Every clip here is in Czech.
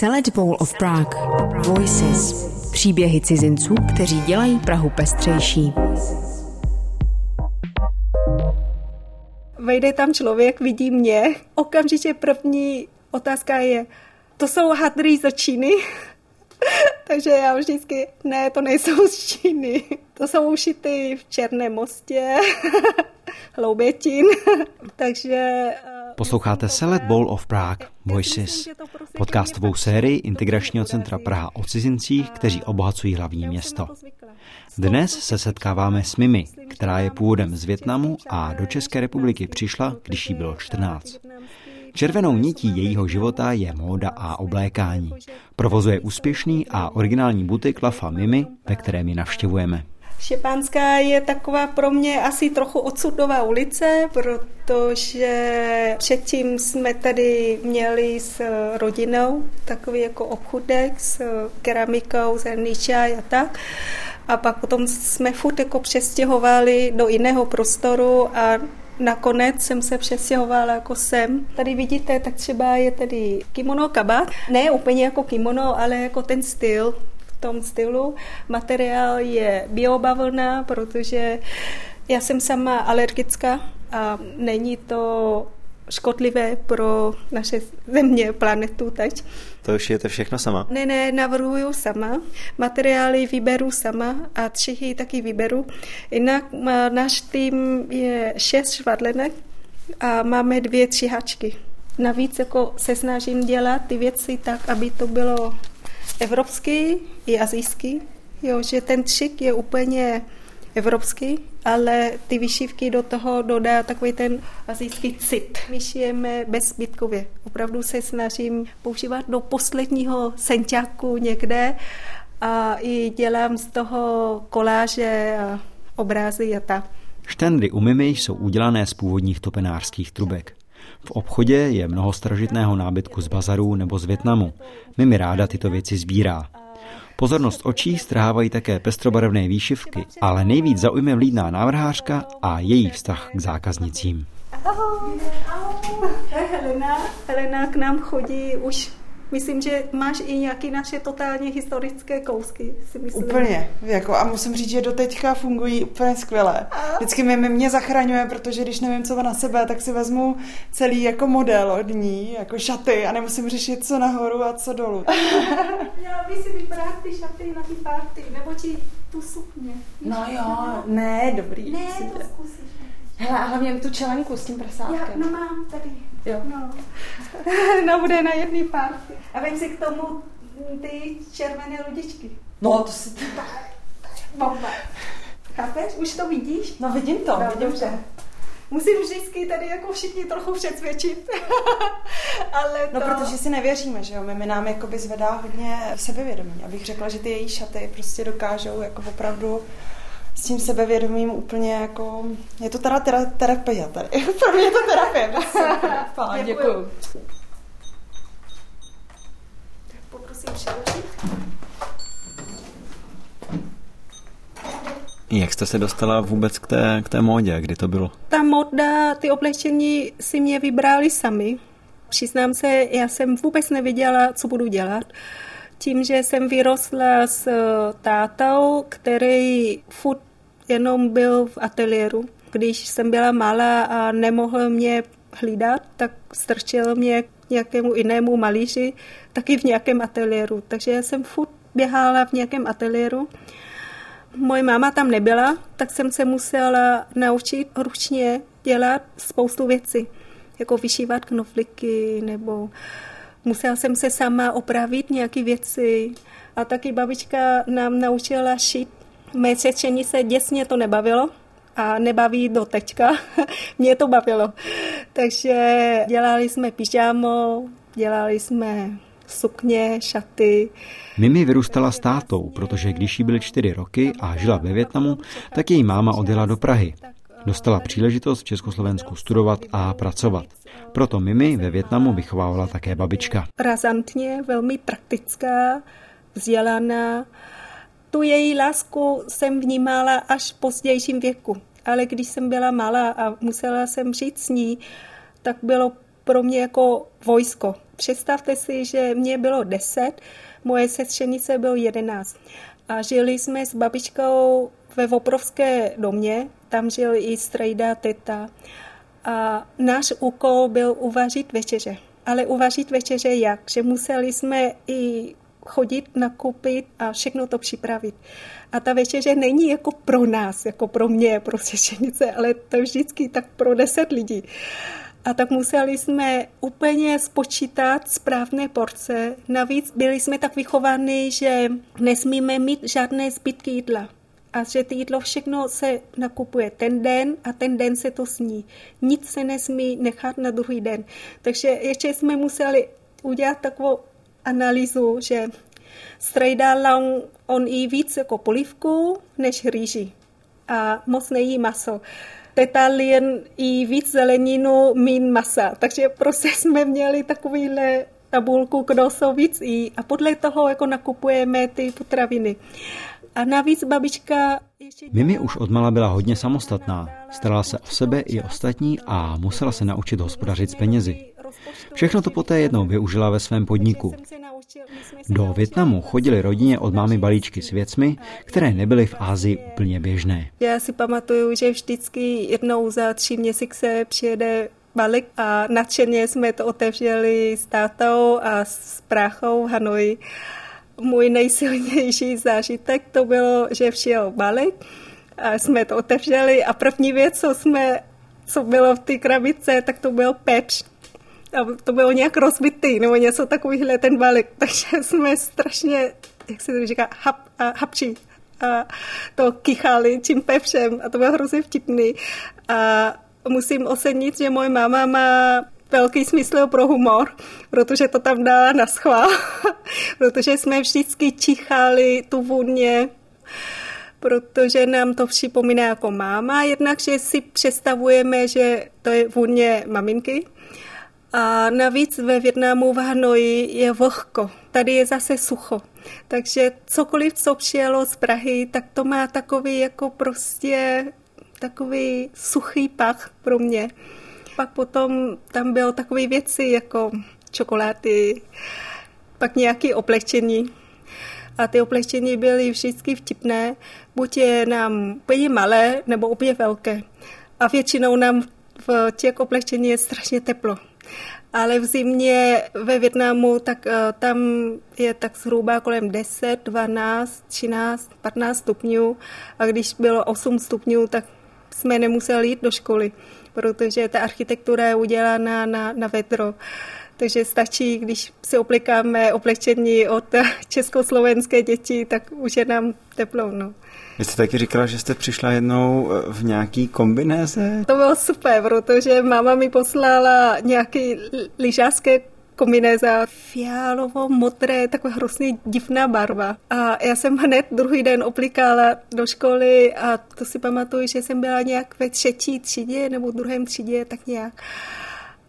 Select Bowl of Prague. Voices. Příběhy cizinců, kteří dělají Prahu pestřejší. Vejde tam člověk, vidí mě. Okamžitě první otázka je, to jsou hadry z Číny? Takže já vždycky, ne, to nejsou z Číny. To jsou ušity v Černém mostě, Hloubětín. Takže Posloucháte Select Bowl of Prague Voices, podcastovou sérii Integračního centra Praha o cizincích, kteří obohacují hlavní město. Dnes se setkáváme s Mimi, která je původem z Větnamu a do České republiky přišla, když jí bylo 14. Červenou nití jejího života je móda a oblékání. Provozuje úspěšný a originální butik Lafa Mimi, ve kterém ji navštěvujeme. Štěpánská je taková pro mě asi trochu odsudová ulice, protože předtím jsme tady měli s rodinou takový jako obchudek s keramikou, zrný čaj a tak. A pak potom jsme furt jako přestěhovali do jiného prostoru a nakonec jsem se přestěhovala jako sem. Tady vidíte, tak třeba je tady kimono kabát. Ne úplně jako kimono, ale jako ten styl tom stylu. Materiál je biobavlna, protože já jsem sama alergická a není to škodlivé pro naše země, planetu teď. To už to všechno sama? Ne, ne, navrhuju sama. Materiály vyberu sama a třichy taky vyberu. Jinak náš tým je šest švadlenek a máme dvě třihačky. Navíc jako se snažím dělat ty věci tak, aby to bylo evropský i azijský, jo, že ten třik je úplně evropský, ale ty vyšívky do toho dodá takový ten azijský cit. My šijeme bezbytkově. Opravdu se snažím používat do posledního senťáku někde a i dělám z toho koláže a obrazy a tak. Štendry u Mimi jsou udělané z původních topenářských trubek. V obchodě je mnoho starožitného nábytku z bazarů nebo z Větnamu. Mimi ráda tyto věci sbírá. Pozornost očí strhávají také pestrobarevné výšivky, ale nejvíc zaujme vlídná návrhářka a její vztah k zákaznicím. Ahoj, ahoj. Helena, Helena k nám chodí už Myslím, že máš i nějaké naše totálně historické kousky, si myslím. Úplně. Jako, a musím říct, že do teďka fungují úplně skvěle. Vždycky mě, mě zachraňuje, protože když nevím, co na sebe, tak si vezmu celý jako model od ní, jako šaty a nemusím řešit, co nahoru a co dolů. Já by si vybrát ty šaty na ty party, nebo ti tu sukně. No jo, ne, dobrý. Ne, to zkusíš. Hele, a hlavně tu čelenku s tím prasátkem. Já, no mám tady. Jo. No. no bude na jedný party. A vem si k tomu ty červené ludičky. No, to si... Bomba. Chápeš? Už to vidíš? No vidím to, no, vidím dobře. to. Musím vždycky tady jako všichni trochu přesvědčit. Ale to... No, protože si nevěříme, že jo? Mimi nám jakoby zvedá hodně sebevědomí. Abych řekla, že ty její šaty prostě dokážou jako opravdu s tím sebevědomím úplně jako... Je to teda tera, terapie tady. Pro mě je to terapie. Fajn, děkuju. Poprosím přeložit. Jak jste se dostala vůbec k té, k té módě? Kdy to bylo? Ta móda, ty oblečení si mě vybrali sami. Přiznám se, já jsem vůbec nevěděla, co budu dělat. Tím, že jsem vyrostla s tátou, který furt jenom byl v ateliéru. Když jsem byla malá a nemohl mě hlídat, tak strčil mě k nějakému jinému malíři, taky v nějakém ateliéru. Takže já jsem furt běhala v nějakém ateliéru. Moje máma tam nebyla, tak jsem se musela naučit ručně dělat spoustu věcí, jako vyšívat knofliky, nebo musela jsem se sama opravit nějaké věci. A taky babička nám naučila šít Mé cvičení se děsně to nebavilo a nebaví do teďka. Mě to bavilo. Takže dělali jsme pyžámo, dělali jsme sukně, šaty. Mimi vyrůstala s tátou, protože když jí byly čtyři roky a žila ve Větnamu, tak její máma odjela do Prahy. Dostala příležitost v Československu studovat a pracovat. Proto Mimi ve Větnamu vychovávala také babička. Razantně, velmi praktická, vzdělaná, tu její lásku jsem vnímala až v pozdějším věku. Ale když jsem byla malá a musela jsem žít s ní, tak bylo pro mě jako vojsko. Představte si, že mě bylo deset, moje sestřenice bylo jedenáct. A žili jsme s babičkou ve Voprovské domě, tam žil i strejda, teta. A náš úkol byl uvařit večeře. Ale uvařit večeře jak? Že museli jsme i chodit, nakupit a všechno to připravit. A ta večeře není jako pro nás, jako pro mě, pro sešenice, ale to je vždycky tak pro deset lidí. A tak museli jsme úplně spočítat správné porce. Navíc byli jsme tak vychováni, že nesmíme mít žádné zbytky jídla. A že ty jídlo všechno se nakupuje ten den a ten den se to sní. Nic se nesmí nechat na druhý den. Takže ještě jsme museli udělat takovou analýzu, že strejdal on i víc jako polivku než rýži a moc nejí maso. Teta jen i víc zeleninu, mín masa. Takže prostě jsme měli takovýhle tabulku, kdo jsou víc jí a podle toho jako nakupujeme ty potraviny. A navíc babička Mimi už odmala byla hodně samostatná, starala se o sebe i ostatní a musela se naučit hospodařit s penězi. Všechno to poté jednou využila ve svém podniku. Do Větnamu chodili rodině od mámy balíčky s věcmi, které nebyly v Ázii úplně běžné. Já si pamatuju, že vždycky jednou za tři měsíce přijede balík a nadšeně jsme to otevřeli s tátou a s práchou v Hanoji. Můj nejsilnější zážitek to bylo, že přijel balík a jsme to otevřeli a první věc, co jsme co bylo v té krabice, tak to byl pepř a to bylo nějak rozbitý nebo něco takovýhle ten balík, takže jsme strašně, jak se to říká, hap, a, hapčí. A to kichali tím pepřem a to bylo hrozně vtipný. A musím ocenit, že moje máma má velký smysl pro humor, protože to tam dá na schvál, protože jsme vždycky čichali tu vůně, protože nám to připomíná jako máma, jednak, že si představujeme, že to je vůně maminky, a navíc ve Větnamu v Hanoji je vlhko. Tady je zase sucho. Takže cokoliv, co přijelo z Prahy, tak to má takový jako prostě takový suchý pach pro mě. Pak potom tam bylo takové věci jako čokolády, pak nějaké oblečení. A ty oblečení byly vždycky vtipné, buď je nám úplně malé, nebo úplně velké. A většinou nám v těch oblečení je strašně teplo ale v zimě ve Větnamu, tak uh, tam je tak zhruba kolem 10, 12, 13, 15 stupňů a když bylo 8 stupňů, tak jsme nemuseli jít do školy, protože ta architektura je udělána na, na vedro. Takže stačí, když si oblikáme oblečení od československé děti, tak už je nám teplo. No. Vy jste taky říkala, že jste přišla jednou eh, v nějaký kombinéze? To bylo super, protože máma mi poslala nějaký lyžářské kombinéza fialovo, modré, taková hrozně divná barva. A já jsem hned druhý den oplikala do školy a to si pamatuju, že jsem byla nějak ve třetí třídě nebo druhém třídě, tak nějak.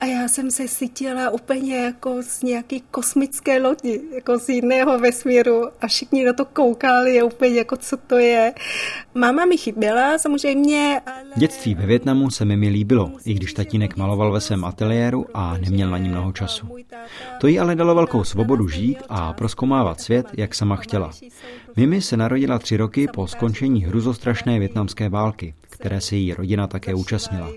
A já jsem se cítila úplně jako z nějaký kosmické lodi, jako z jiného vesmíru a všichni na to koukali, úplně jako co to je. Máma mi chyběla samozřejmě, ale... Dětství ve Větnamu se mi líbilo, i když tatínek maloval ve svém ateliéru a neměl na ní mnoho času. To jí ale dalo velkou svobodu žít a proskomávat svět, jak sama chtěla. Mimi se narodila tři roky po skončení hruzostrašné větnamské války, které se její rodina také účastnila.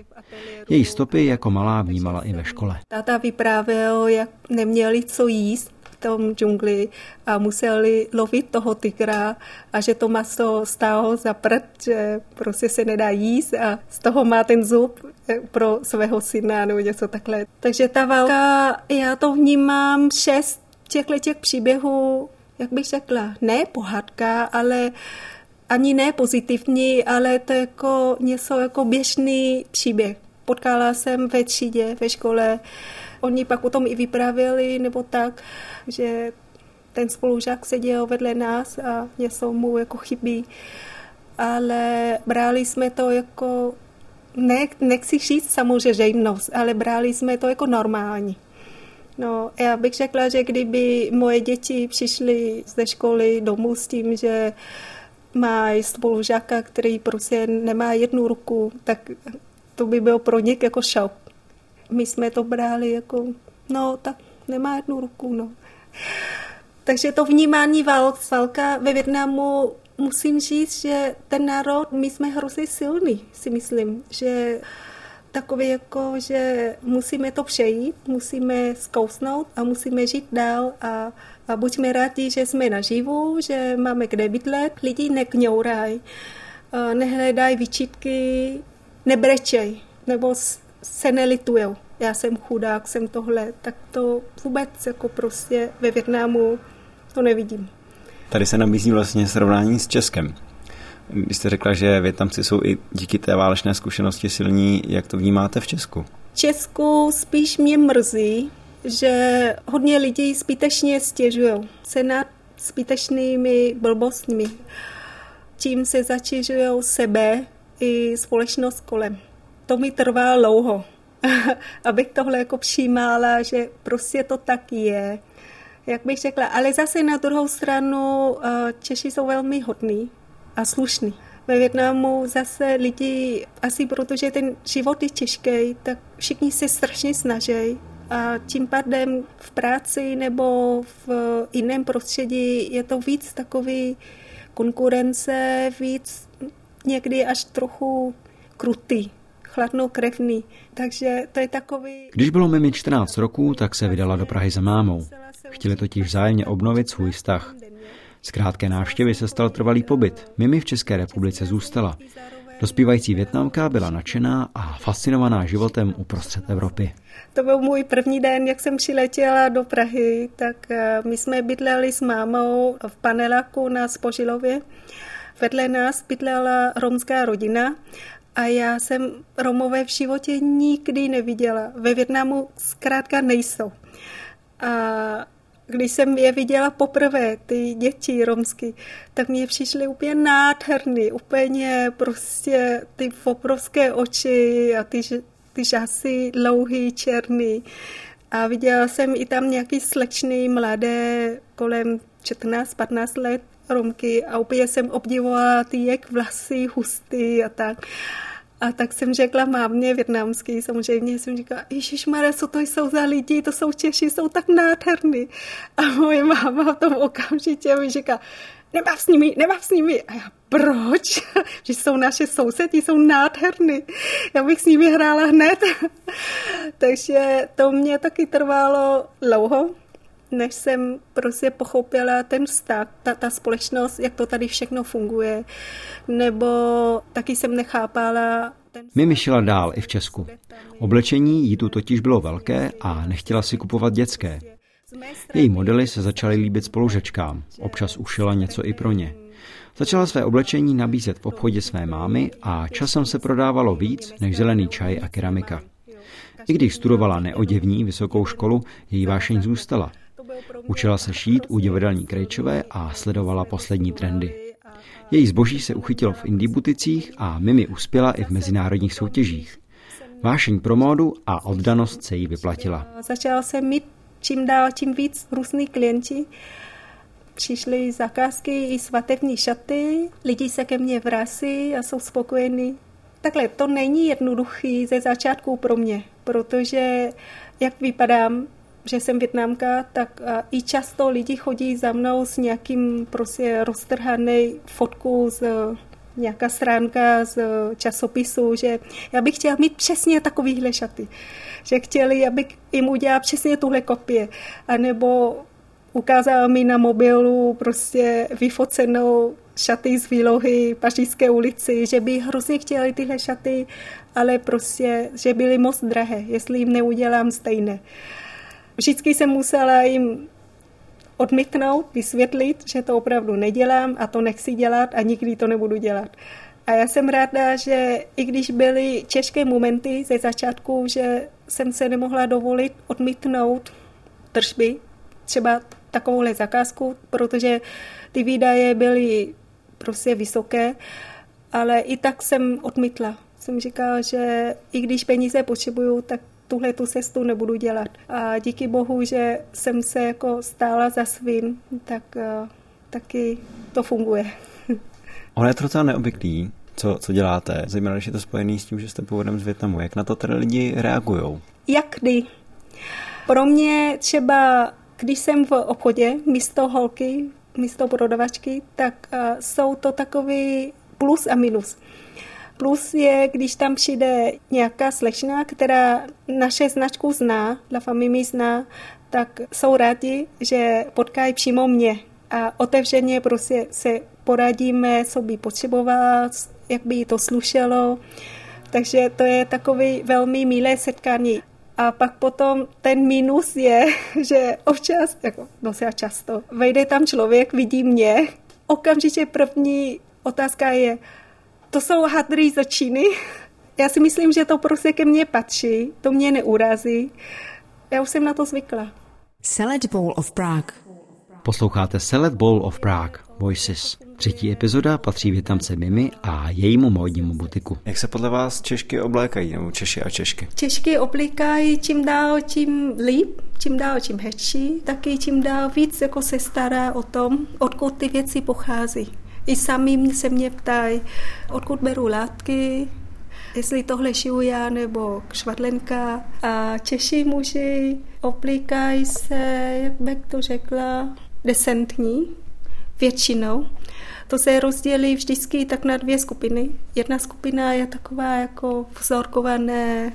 Její stopy jako malá vnímala i ve škole. Táta vyprávěl, jak neměli co jíst v tom džungli a museli lovit toho tygra a že to maso stálo za prd, že prostě se nedá jíst a z toho má ten zub pro svého syna nebo něco takhle. Takže ta válka, já to vnímám šest těchto těch příběhů, jak bych řekla, ne pohádka, ale ani ne pozitivní, ale to je jako něco jako běžný příběh. Potkala jsem ve třídě, ve škole, oni pak o tom i vyprávěli, nebo tak, že ten spolužák seděl vedle nás a něco mu jako chybí. Ale brali jsme to jako, ne, nechci říct samozřejmost, ale brali jsme to jako normální. No, já bych řekla, že kdyby moje děti přišly ze školy domů s tím, že mají spolužáka, který prostě nemá jednu ruku, tak to by byl pro něk jako šok. my jsme to brali jako, no tak nemá jednu ruku, no. Takže to vnímání válka ve Větnamu musím říct, že ten národ, my jsme hrozně silný, si myslím, že takový jako, že musíme to přejít, musíme zkousnout a musíme žít dál a, a buďme rádi, že jsme naživu, že máme kde bydlet, lidi nekňouraj, nehledají výčitky, nebrečej, nebo se nelitujou. Já jsem chudák, jsem tohle, tak to vůbec jako prostě ve Větnamu to nevidím. Tady se nabízí vlastně srovnání s Českem. Když jste řekla, že Větnamci jsou i díky té válečné zkušenosti silní, jak to vnímáte v Česku? V Česku spíš mě mrzí, že hodně lidí zbytečně stěžují se nad zbytečnými blbostmi. Tím se začížují sebe i společnost kolem. To mi trvá dlouho, abych tohle jako přijímala, že prostě to tak je jak bych řekla, ale zase na druhou stranu eh, Češi jsou velmi hodní a slušní. Ve Větnamu zase lidi, asi protože ten život je těžký, tak všichni se strašně snaží a tím pádem v práci nebo v jiném prostředí je to víc takový konkurence, víc někdy až trochu krutý, chladnokrevný. Takže to je takový... Když bylo Mimi 14 roků, tak se vydala do Prahy za mámou. Chtěli totiž vzájemně obnovit svůj vztah. Z krátké návštěvy se stal trvalý pobyt. Mimi v České republice zůstala. Dospívající Větnamka byla nadšená a fascinovaná životem uprostřed Evropy. To byl můj první den, jak jsem přiletěla do Prahy, tak eh, my jsme bydleli s mámou v paneláku na Spožilově. Vedle nás bydlela romská rodina a já jsem Romové v životě nikdy neviděla. Ve Větnamu zkrátka nejsou. A když jsem je viděla poprvé, ty děti romsky, tak mě přišly úplně nádherný, úplně prostě ty obrovské oči a ty, ty žasy dlouhý, černý. A viděla jsem i tam nějaký slečný, mladé, kolem 14-15 let Romky a úplně jsem obdivovala ty jak vlasy, husty a tak. A tak jsem řekla mámě větnamský, samozřejmě jsem říkala, Ježíš Mare, co to jsou za lidi, to jsou Češi, jsou tak nádherný. A moje máma v tom okamžitě mi říká, nebav s nimi, nebav s nimi. A já, proč? že jsou naše sousedi, jsou nádherný. Já bych s nimi hrála hned. Takže to mě taky trvalo dlouho, než jsem prostě pochopila ten vztah, ta, ta společnost, jak to tady všechno funguje, nebo taky jsem nechápala ten... Mimi šla dál i v Česku. Oblečení jí tu totiž bylo velké a nechtěla si kupovat dětské. Její modely se začaly líbit spolužečkám, občas ušila něco i pro ně. Začala své oblečení nabízet v obchodě své mámy a časem se prodávalo víc než zelený čaj a keramika. I když studovala neoděvní vysokou školu, její vášeň zůstala – Učila se šít u divadelní Krejčové a sledovala poslední trendy. Její zboží se uchytilo v indie buticích a Mimi uspěla i v mezinárodních soutěžích. Vášeň pro módu a oddanost se jí vyplatila. Začala jsem mít čím dál tím víc různých klienti. Přišly zakázky i svatební šaty, lidi se ke mně vrásí a jsou spokojení. Takhle, to není jednoduchý ze začátku pro mě, protože jak vypadám, že jsem větnamka, tak i často lidi chodí za mnou s nějakým prostě roztrhaný fotku z nějaká stránka z časopisu, že já bych chtěla mít přesně takovýhle šaty. Že chtěli, abych jim udělala přesně tuhle kopie. A nebo ukázala mi na mobilu prostě vyfocenou šaty z výlohy Pařížské ulici, že by hrozně chtěli tyhle šaty, ale prostě, že byly moc drahé, jestli jim neudělám stejné. Vždycky jsem musela jim odmítnout, vysvětlit, že to opravdu nedělám a to nechci dělat a nikdy to nebudu dělat. A já jsem ráda, že i když byly těžké momenty ze začátku, že jsem se nemohla dovolit odmítnout tržby, třeba takovouhle zakázku, protože ty výdaje byly prostě vysoké, ale i tak jsem odmítla. Jsem říkala, že i když peníze potřebuju, tak tuhle tu cestu nebudu dělat. A díky bohu, že jsem se jako stála za svým, tak uh, taky to funguje. Ono je to docela neobvyklý, co, co děláte, zejména když je to spojené s tím, že jste původem z Větnamu. Jak na to tedy lidi reagují? Jak kdy? Pro mě třeba, když jsem v obchodě místo holky, místo prodavačky, tak uh, jsou to takový plus a minus. Plus je, když tam přijde nějaká slečna, která naše značku zná, La Famille zná, tak jsou rádi, že potkají přímo mě a otevřeně prostě se poradíme, co by potřebovala, jak by to slušelo. Takže to je takový velmi milé setkání. A pak potom ten minus je, že občas, jako docela často, vejde tam člověk, vidí mě, okamžitě první otázka je, to jsou hadry za Číny? Já si myslím, že to prostě ke mně patří, to mě neurazí. Já už jsem na to zvykla. Salad Bowl of Prague. Posloucháte Salad Bowl of Prague, Voices. Třetí epizoda patří větamce Mimi a jejímu módnímu butiku. Jak se podle vás Češky oblékají, nebo Češi a Češky? Češky oblíkají čím dál tím líp, čím dál tím hezčí, taky čím dál víc jako se stará o tom, odkud ty věci pochází. I sami se mě ptají, odkud beru látky, jestli tohle šiju já nebo švadlenka. A Češi muži oblíkají se, jak bych to řekla, decentní většinou. To se rozdělí vždycky tak na dvě skupiny. Jedna skupina je taková jako vzorkované,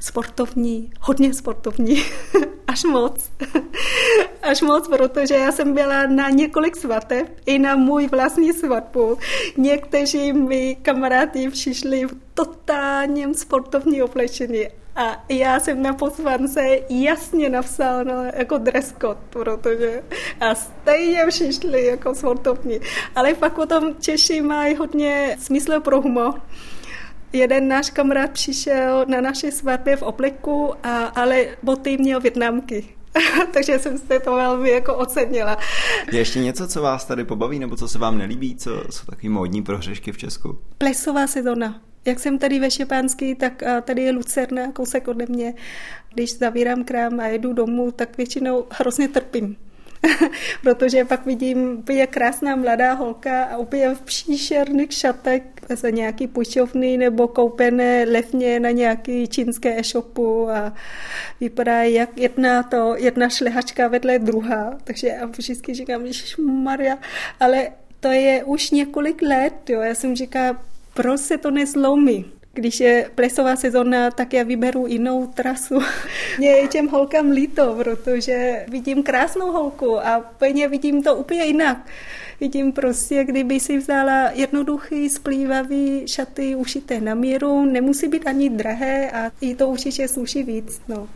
sportovní, hodně sportovní, až moc. Až moc, protože já jsem byla na několik svateb, i na můj vlastní svatbu. Někteří mi kamarádi přišli v totálním sportovní oblečení a já jsem na pozvance jasně napsala no, jako dress code, protože a stejně přišli jako sportovní. Ale pak potom Češi mají hodně smysl pro humor jeden náš kamarád přišel na naše svatbě v obleku, a, ale boty měl větnamky. Takže jsem se to velmi jako ocenila. Je ještě něco, co vás tady pobaví, nebo co se vám nelíbí, co jsou takový módní prohřešky v Česku? Plesová sezona. Jak jsem tady ve Šepánsky, tak tady je Lucerna, kousek ode mě. Když zavírám krám a jedu domů, tak většinou hrozně trpím. protože pak vidím úplně krásná mladá holka a úplně v příšerných šatek za nějaký půjčovny nebo koupené levně na nějaký čínské e-shopu a vypadá jak jedna to, jedna šlehačka vedle druhá. Takže já vždycky říkám, Maria, ale to je už několik let, jo. Já jsem říkala, proč se to nezlomí? když je plesová sezóna, tak já vyberu jinou trasu. Mě je těm holkám líto, protože vidím krásnou holku a úplně vidím to úplně jinak. Vidím prostě, kdyby si vzala jednoduchý, splývavý šaty ušité na míru, nemusí být ani drahé a i to určitě sluší víc. No.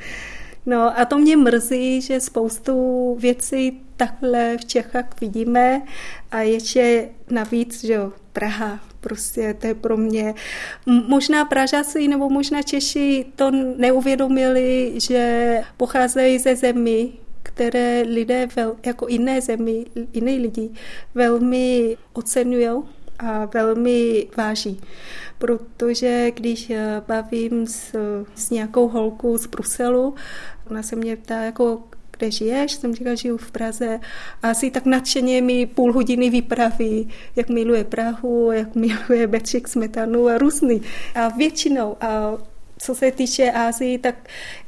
No a to mě mrzí, že spoustu věcí takhle v Čechách vidíme a ještě navíc, že jo, Praha, prostě to je pro mě. Možná Pražáci nebo možná Češi to neuvědomili, že pocházejí ze zemi, které lidé vel, jako jiné zemi, jiné lidi velmi oceňují a velmi váží. Protože když eh, bavím s, s nějakou holkou z Bruselu, ona se mě ptá, jako kde žiješ? Jsem říkala, žiju v Praze. A asi tak nadšeně mi půl hodiny vypraví, jak miluje Prahu, jak miluje Betřik Smetanu a různý. A většinou, a co se týče Ázii, tak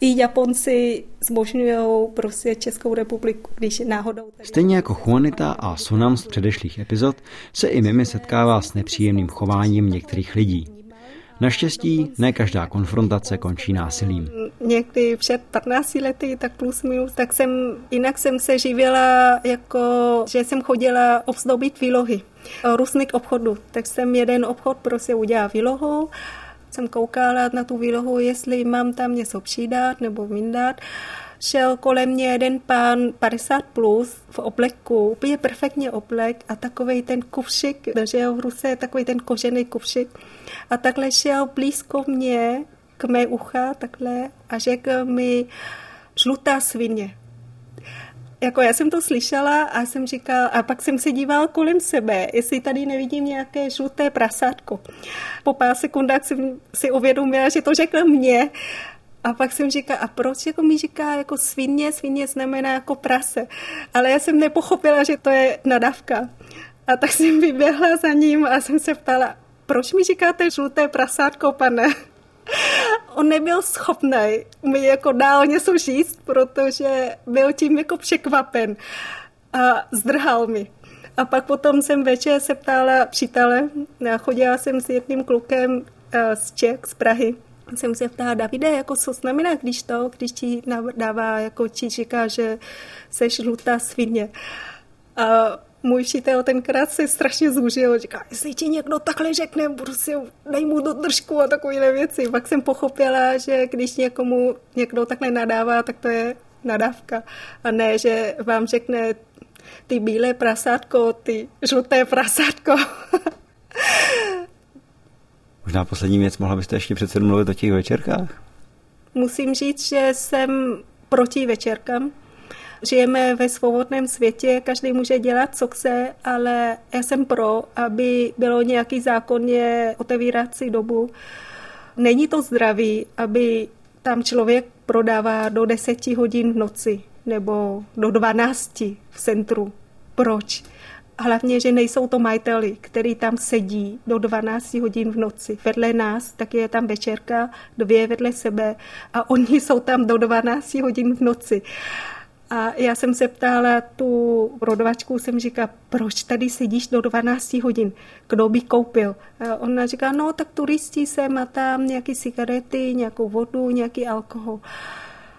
i Japonci zmožňují prostě Českou republiku, když náhodou... Tady... Stejně jako Juanita a Sunam z předešlých epizod se i Mimi setkává s nepříjemným chováním některých lidí. Naštěstí ne každá konfrontace končí násilím. Někdy před 15 lety, tak plus minus, tak jsem, jinak jsem se živila jako, že jsem chodila obzdobit výlohy různých obchodů. Tak jsem jeden obchod prostě udělal výlohu, jsem koukala na tu výlohu, jestli mám tam něco přidat nebo vyndat šel kolem mě jeden pán 50 plus v obleku, úplně perfektně oblek a takový ten kufšik, držel v ruce takový ten kožený kufšik a takhle šel blízko mě k mé ucha takhle a řekl mi žlutá svině. Jako já jsem to slyšela a jsem říkala, a pak jsem se dívala kolem sebe, jestli tady nevidím nějaké žluté prasátko. Po pár sekundách jsem si uvědomila, že to řekl mě a pak jsem říkala, a proč jako mi říká jako svině, svině znamená jako prase. Ale já jsem nepochopila, že to je nadávka. A tak jsem vyběhla za ním a jsem se ptala, proč mi říkáte žluté prasátko, pane? On nebyl schopný mi jako dál něco říct, protože byl tím jako překvapen a zdrhal mi. A pak potom jsem večer se ptala přítele, chodila jsem s jedním klukem z Čech, z Prahy, jsem se ptala, Davide, jako co znamená, když to, když ti dává, jako ti říká, že jsi žlutá svině. A můj přítel tenkrát se strašně zúžil, říká, jestli ti někdo takhle řekne, prostě dej mu do držku a takovéhle věci. Pak jsem pochopila, že když někomu někdo takhle nadává, tak to je nadávka. A ne, že vám řekne ty bílé prasátko, ty žluté prasátko. Možná poslední věc, mohla byste ještě přece mluvit o těch večerkách? Musím říct, že jsem proti večerkám. Žijeme ve svobodném světě, každý může dělat, co chce, ale já jsem pro, aby bylo nějaký zákonně otevírací dobu. Není to zdravý, aby tam člověk prodává do 10 hodin v noci nebo do 12 v centru. Proč? hlavně, že nejsou to majiteli, který tam sedí do 12 hodin v noci. Vedle nás, tak je tam večerka, dvě vedle sebe a oni jsou tam do 12 hodin v noci. A já jsem se ptala tu rodovačku, jsem říkala, proč tady sedíš do 12 hodin? Kdo by koupil? A ona říká, no tak turisti sem a tam nějaké cigarety, nějakou vodu, nějaký alkohol.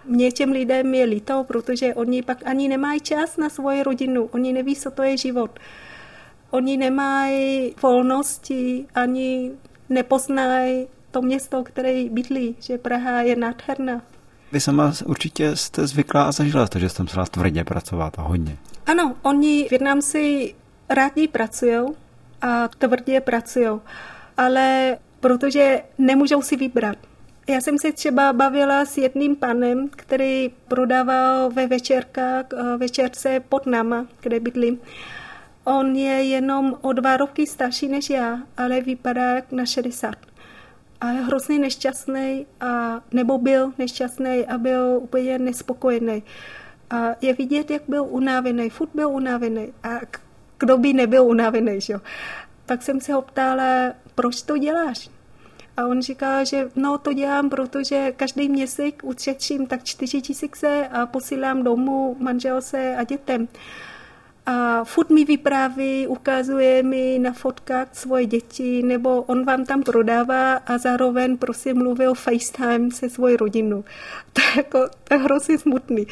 Mě těm lidem je líto, protože oni pak ani nemají čas na svoji rodinu, oni neví, co to je život. Oni nemají volnosti, ani nepoznají to město, které bydlí, že Praha je nádherná. Vy sama určitě jste zvyklá a zažila to, že jste musela tvrdě pracovat a hodně. Ano, oni Větnamci rádi pracují a tvrdě pracují, ale protože nemůžou si vybrat. Já jsem se třeba bavila s jedným panem, který prodával ve večerkách, eh, večerce pod náma, kde bydlím. On je jenom o dva roky starší než já, ale vypadá jak na 60. A je hrozně nešťastný, a, nebo byl nešťastný a byl úplně nespokojený. A je vidět, jak byl unavený, furt byl unavený. A kdo by nebyl unavený, že? Tak jsem se ho ptala, proč to děláš? A on říká, že no to dělám, protože každý měsíc utřečím tak čtyři tisíce a posílám domů manželce a dětem. A furt mi vypráví, ukazuje mi na fotkách svoje děti, nebo on vám tam prodává a zároveň prostě mluvil FaceTime se svojí rodinou. To je, jako, to je hrozně smutný.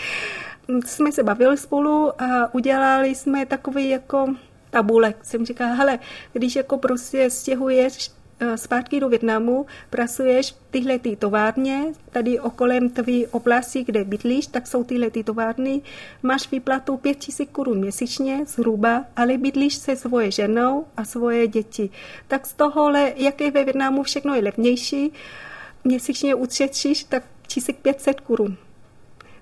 Jsme se bavili spolu a udělali jsme takový jako tabulek. Jsem říkala, hele, když jako prostě stěhuješ zpátky do Větnamu, pracuješ v tyhle ty továrně, tady okolem tvé oblasti, kde bydlíš, tak jsou tyhle ty továrny, máš výplatu 5000 korun měsíčně zhruba, ale bydlíš se svoje ženou a svoje děti. Tak z tohohle, jak je ve Větnamu všechno je levnější, měsíčně utřečíš tak 1500 korun.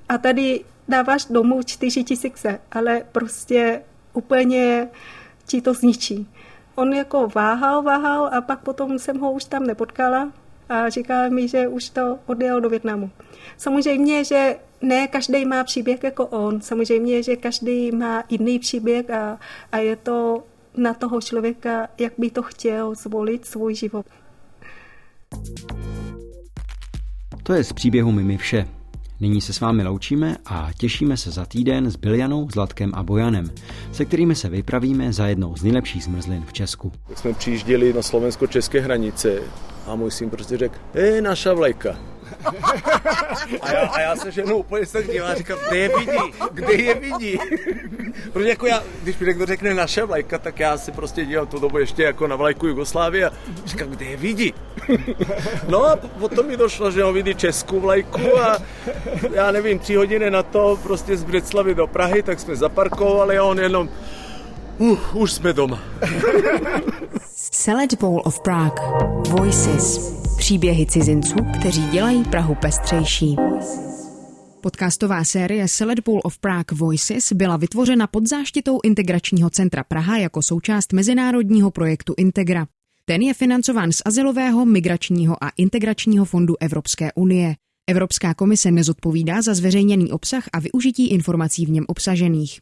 A tady dáváš domů 4000, ale prostě úplně ti to zničí on jako váhal, váhal a pak potom jsem ho už tam nepotkala a říkala mi, že už to odjel do Větnamu. Samozřejmě, že ne každý má příběh jako on. Samozřejmě, že každý má jiný příběh a, a je to na toho člověka, jak by to chtěl zvolit svůj život. To je z příběhu Mimi vše. Nyní se s vámi loučíme a těšíme se za týden s Biljanou, Zlatkem a Bojanem, se kterými se vypravíme za jednou z nejlepších zmrzlin v Česku. Jsme přijížděli na slovensko-české hranice a můj syn prostě řekl, hej, naša vlajka. A já, a já se ženou úplně se dívám a říkám, kde je vidí, kde je vidí. Protože jako já, když mi někdo řekne naše vlajka, tak já si prostě dívám tu dobu ještě jako na vlajku Jugoslávie a říkám, kde je vidí. No a potom mi došlo, že on vidí českou vlajku a já nevím, tři hodiny na to prostě z Břeclavy do Prahy, tak jsme zaparkovali a on jenom Uh, už jsme doma. Select Bowl of Prague. Voices. Příběhy cizinců, kteří dělají Prahu pestřejší. Podcastová série Select Bowl of Prague Voices byla vytvořena pod záštitou Integračního centra Praha jako součást mezinárodního projektu Integra. Ten je financován z Azylového, migračního a integračního fondu Evropské unie. Evropská komise nezodpovídá za zveřejněný obsah a využití informací v něm obsažených.